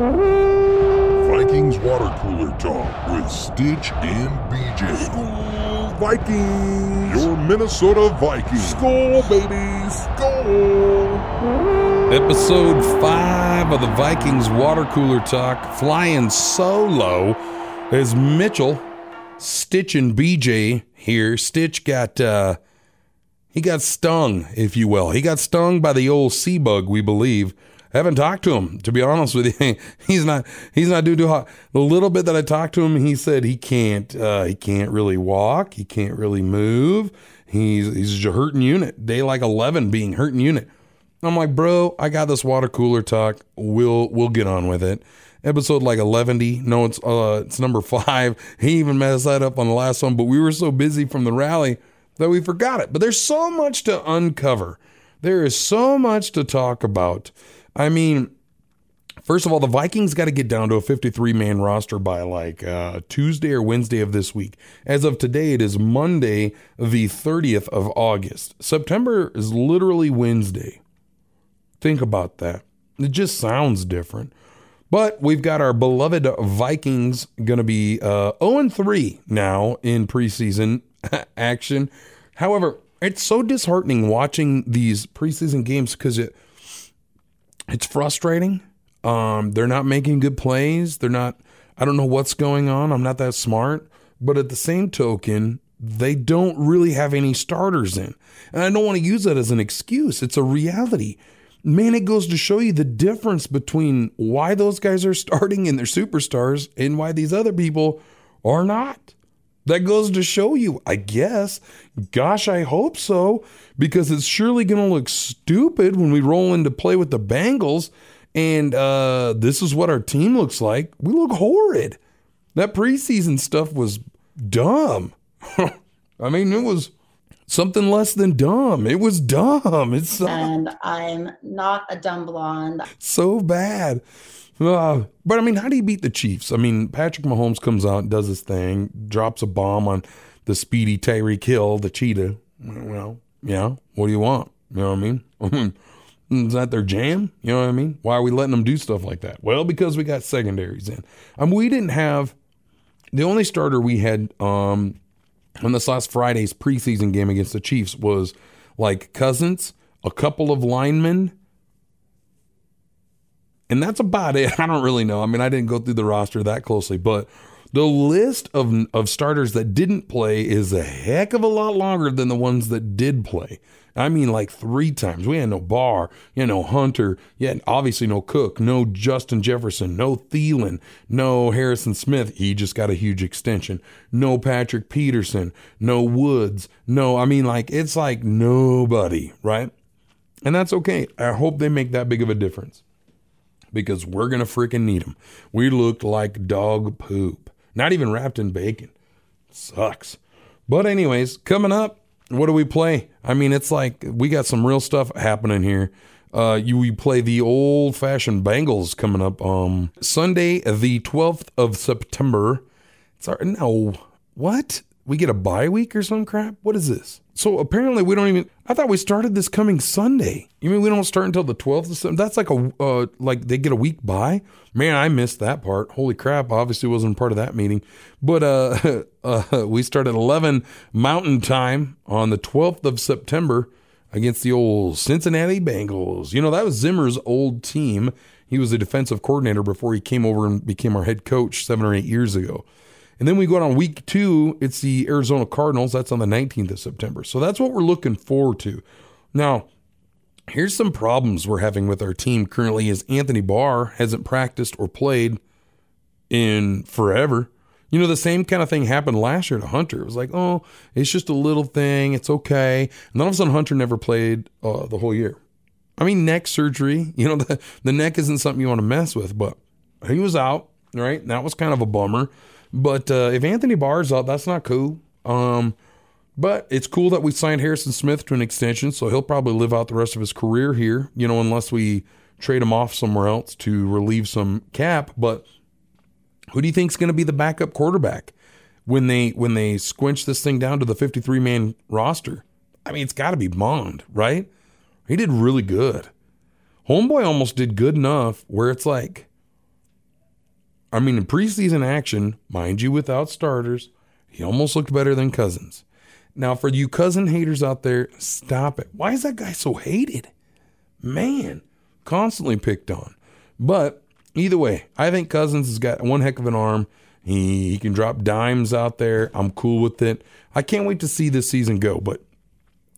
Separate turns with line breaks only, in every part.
Vikings Water Cooler Talk with Stitch and BJ.
Skol Vikings.
Your Minnesota Vikings.
Skol, baby. Skol.
Episode 5 of the Vikings Water Cooler Talk, flying solo as Mitchell, Stitch, and BJ here. Stitch got, uh, he got stung, if you will. He got stung by the old sea bug, we believe. I haven't talked to him, to be honest with you. he's not, he's not doing too hot. The little bit that I talked to him, he said he can't, uh, he can't really walk. He can't really move. He's, he's a hurting unit. Day like 11 being hurting unit. I'm like, bro, I got this water cooler talk. We'll we'll get on with it. Episode like 11. No, it's uh it's number five. He even messed that up on the last one, but we were so busy from the rally that we forgot it. But there's so much to uncover. There is so much to talk about. I mean, first of all, the Vikings got to get down to a 53 man roster by like uh, Tuesday or Wednesday of this week. As of today, it is Monday, the 30th of August. September is literally Wednesday. Think about that. It just sounds different. But we've got our beloved Vikings going to be uh, 0 3 now in preseason action. However, it's so disheartening watching these preseason games because it it's frustrating. Um, they're not making good plays. They're not. I don't know what's going on. I'm not that smart. But at the same token, they don't really have any starters in, and I don't want to use that as an excuse. It's a reality man, it goes to show you the difference between why those guys are starting and they're superstars and why these other people are not. That goes to show you, I guess. Gosh, I hope so, because it's surely going to look stupid when we roll into play with the Bengals and uh, this is what our team looks like. We look horrid. That preseason stuff was dumb. I mean, it was something less than dumb. It was dumb. It's
and I'm not a dumb blonde.
So bad. Uh, but I mean, how do you beat the Chiefs? I mean, Patrick Mahomes comes out, does his thing, drops a bomb on the speedy Tyreek Hill, the cheetah. Well, yeah. What do you want? You know what I mean? Is that their jam? You know what I mean? Why are we letting them do stuff like that? Well, because we got secondaries in. I we didn't have the only starter we had um, on this last Friday's preseason game against the Chiefs was like Cousins, a couple of linemen, and that's about it. I don't really know. I mean, I didn't go through the roster that closely, but the list of of starters that didn't play is a heck of a lot longer than the ones that did play. I mean, like three times. We had no Barr, you know, Hunter, yeah, obviously no Cook, no Justin Jefferson, no Thielen, no Harrison Smith. He just got a huge extension. No Patrick Peterson, no Woods, no. I mean, like it's like nobody, right? And that's okay. I hope they make that big of a difference because we're gonna freaking need them. We looked like dog poop, not even wrapped in bacon. Sucks. But anyways, coming up what do we play? I mean, it's like we got some real stuff happening here. Uh, you we play the old fashioned Bengals coming up um Sunday, the twelfth of September. Our no what? We get a bye week or some crap? What is this? So apparently we don't even. I thought we started this coming Sunday. You mean we don't start until the twelfth of September? That's like a uh, like they get a week by. Man, I missed that part. Holy crap! Obviously wasn't part of that meeting. But uh, uh, we start at eleven Mountain Time on the twelfth of September against the old Cincinnati Bengals. You know that was Zimmer's old team. He was a defensive coordinator before he came over and became our head coach seven or eight years ago. And then we go on week two, it's the Arizona Cardinals. That's on the 19th of September. So that's what we're looking forward to. Now, here's some problems we're having with our team currently is Anthony Barr hasn't practiced or played in forever. You know, the same kind of thing happened last year to Hunter. It was like, oh, it's just a little thing. It's okay. And then all of a sudden, Hunter never played uh, the whole year. I mean, neck surgery, you know, the, the neck isn't something you want to mess with, but he was out, right? That was kind of a bummer. But uh, if Anthony Barr's up, that's not cool. Um, but it's cool that we signed Harrison Smith to an extension, so he'll probably live out the rest of his career here, you know, unless we trade him off somewhere else to relieve some cap. But who do you think is going to be the backup quarterback when they when they squinch this thing down to the 53 man roster? I mean, it's got to be Mond, right? He did really good. Homeboy almost did good enough where it's like I mean, in preseason action, mind you, without starters, he almost looked better than Cousins. Now, for you cousin haters out there, stop it. Why is that guy so hated? Man, constantly picked on. But either way, I think Cousins has got one heck of an arm. He, he can drop dimes out there. I'm cool with it. I can't wait to see this season go. But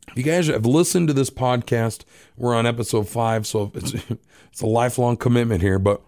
if you guys have listened to this podcast, we're on episode five, so it's it's a lifelong commitment here. But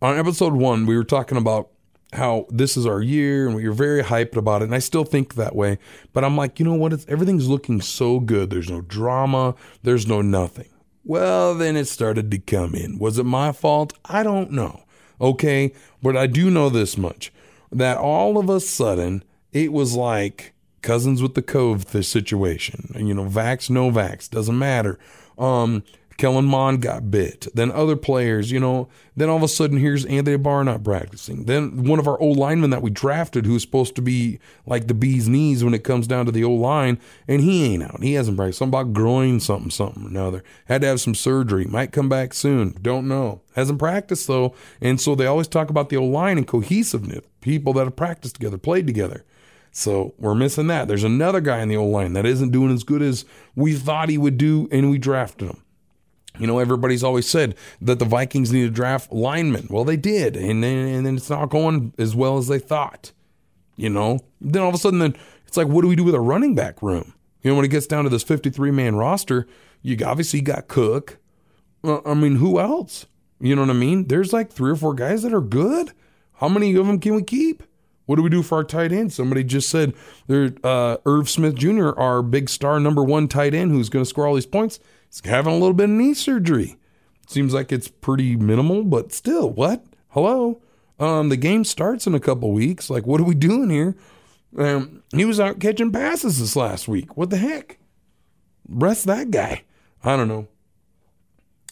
on episode one, we were talking about how this is our year and we were very hyped about it. And I still think that way. But I'm like, you know what? It's, everything's looking so good. There's no drama, there's no nothing. Well, then it started to come in. Was it my fault? I don't know. Okay. But I do know this much that all of a sudden it was like cousins with the COVID situation. You know, vax, no vax, doesn't matter. Um, Kellen Mond got bit. Then other players, you know, then all of a sudden here's Anthony Barr not practicing. Then one of our old linemen that we drafted who's supposed to be like the bee's knees when it comes down to the old line, and he ain't out. He hasn't practiced. Something about groin something, something or another. Had to have some surgery. Might come back soon. Don't know. Hasn't practiced though. And so they always talk about the old line and cohesiveness. People that have practiced together, played together. So we're missing that. There's another guy in the old line that isn't doing as good as we thought he would do, and we drafted him. You know, everybody's always said that the Vikings need to draft linemen. Well, they did, and then, and then it's not going as well as they thought. You know, then all of a sudden, then it's like, what do we do with a running back room? You know, when it gets down to this 53 man roster, you obviously got Cook. I mean, who else? You know what I mean? There's like three or four guys that are good. How many of them can we keep? What do we do for our tight end? Somebody just said they're uh, Irv Smith Jr., our big star number one tight end, who's going to score all these points. Having a little bit of knee surgery. Seems like it's pretty minimal, but still, what? Hello? Um, the game starts in a couple weeks. Like, what are we doing here? Um, he was out catching passes this last week. What the heck? Rest that guy. I don't know.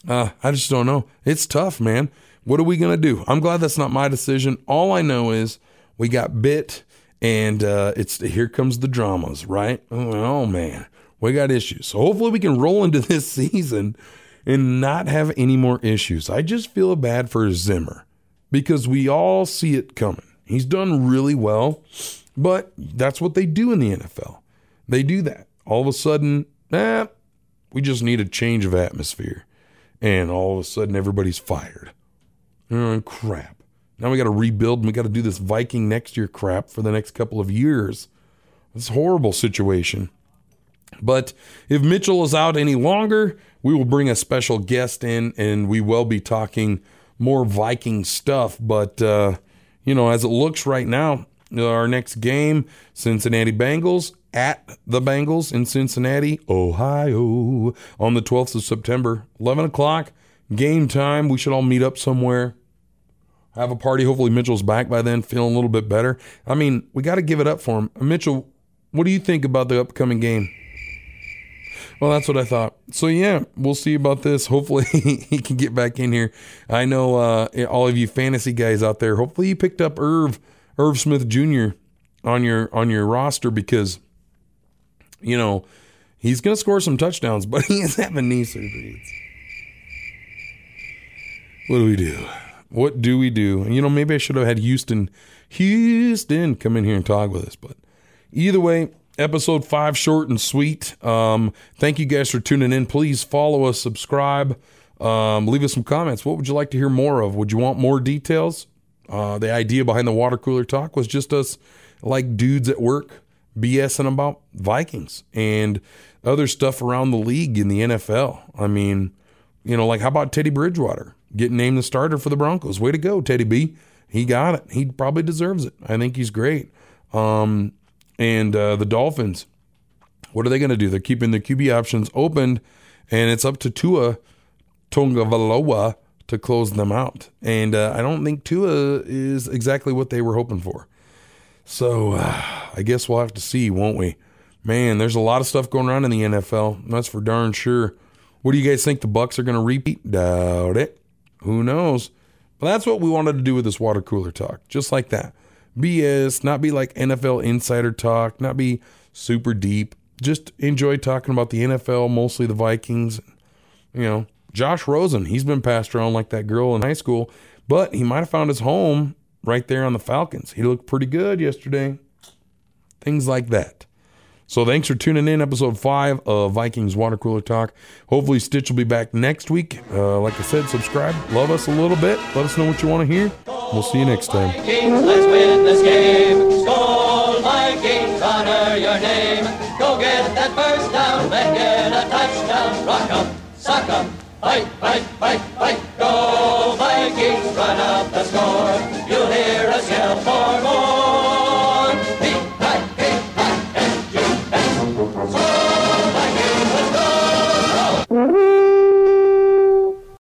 Uh, I just don't know. It's tough, man. What are we gonna do? I'm glad that's not my decision. All I know is we got bit, and uh, it's here comes the dramas, right? Oh man, we got issues. So hopefully we can roll into this season and not have any more issues. I just feel bad for Zimmer because we all see it coming. He's done really well, but that's what they do in the NFL. They do that. All of a sudden, eh, we just need a change of atmosphere. And all of a sudden, everybody's fired. Oh, crap. Now we got to rebuild and we got to do this Viking next year crap for the next couple of years. It's horrible situation. But if Mitchell is out any longer, we will bring a special guest in and we will be talking more Viking stuff. But, uh, you know, as it looks right now, our next game, Cincinnati Bengals at the Bengals in Cincinnati, Ohio, on the 12th of September, 11 o'clock, game time. We should all meet up somewhere, have a party. Hopefully, Mitchell's back by then, feeling a little bit better. I mean, we got to give it up for him. Mitchell, what do you think about the upcoming game? Well, that's what I thought. So yeah, we'll see about this. Hopefully he can get back in here. I know uh, all of you fantasy guys out there. Hopefully you picked up Irv Irv Smith Jr. on your on your roster because you know he's going to score some touchdowns, but he is having knee surgery. What do we do? What do we do? You know, maybe I should have had Houston Houston come in here and talk with us, but either way, episode five, short and sweet. Um, thank you guys for tuning in. Please follow us, subscribe, um, leave us some comments. What would you like to hear more of? Would you want more details? Uh, the idea behind the water cooler talk was just us, like dudes at work, BSing about Vikings and other stuff around the league in the NFL. I mean, you know, like how about Teddy Bridgewater getting named the starter for the Broncos? Way to go, Teddy B. He got it. He probably deserves it. I think he's great. Um, and uh, the Dolphins, what are they going to do? They're keeping their QB options open, and it's up to Tua Tagovailoa to close them out. And uh, I don't think Tua is exactly what they were hoping for. So uh, I guess we'll have to see, won't we? Man, there's a lot of stuff going on in the NFL. That's for darn sure. What do you guys think the Bucs are going to repeat? Doubt it. Who knows? But that's what we wanted to do with this water cooler talk, just like that. BS, not be like NFL insider talk, not be super deep. Just enjoy talking about the NFL, mostly the Vikings. You know, Josh Rosen, he's been passed around like that girl in high school, but he might have found his home right there on the Falcons. He looked pretty good yesterday. Things like that. So thanks for tuning in, episode five of Vikings Water Cooler Talk. Hopefully, Stitch will be back next week. Uh, like I said, subscribe, love us a little bit, let us know what you want to hear. We'll see you next time.
Vikings, let's win this game. Skol Vikings, honor your name. Go get that first down, then get a touchdown. Fight, fight, fight, fight. Go Vikings, run up the score.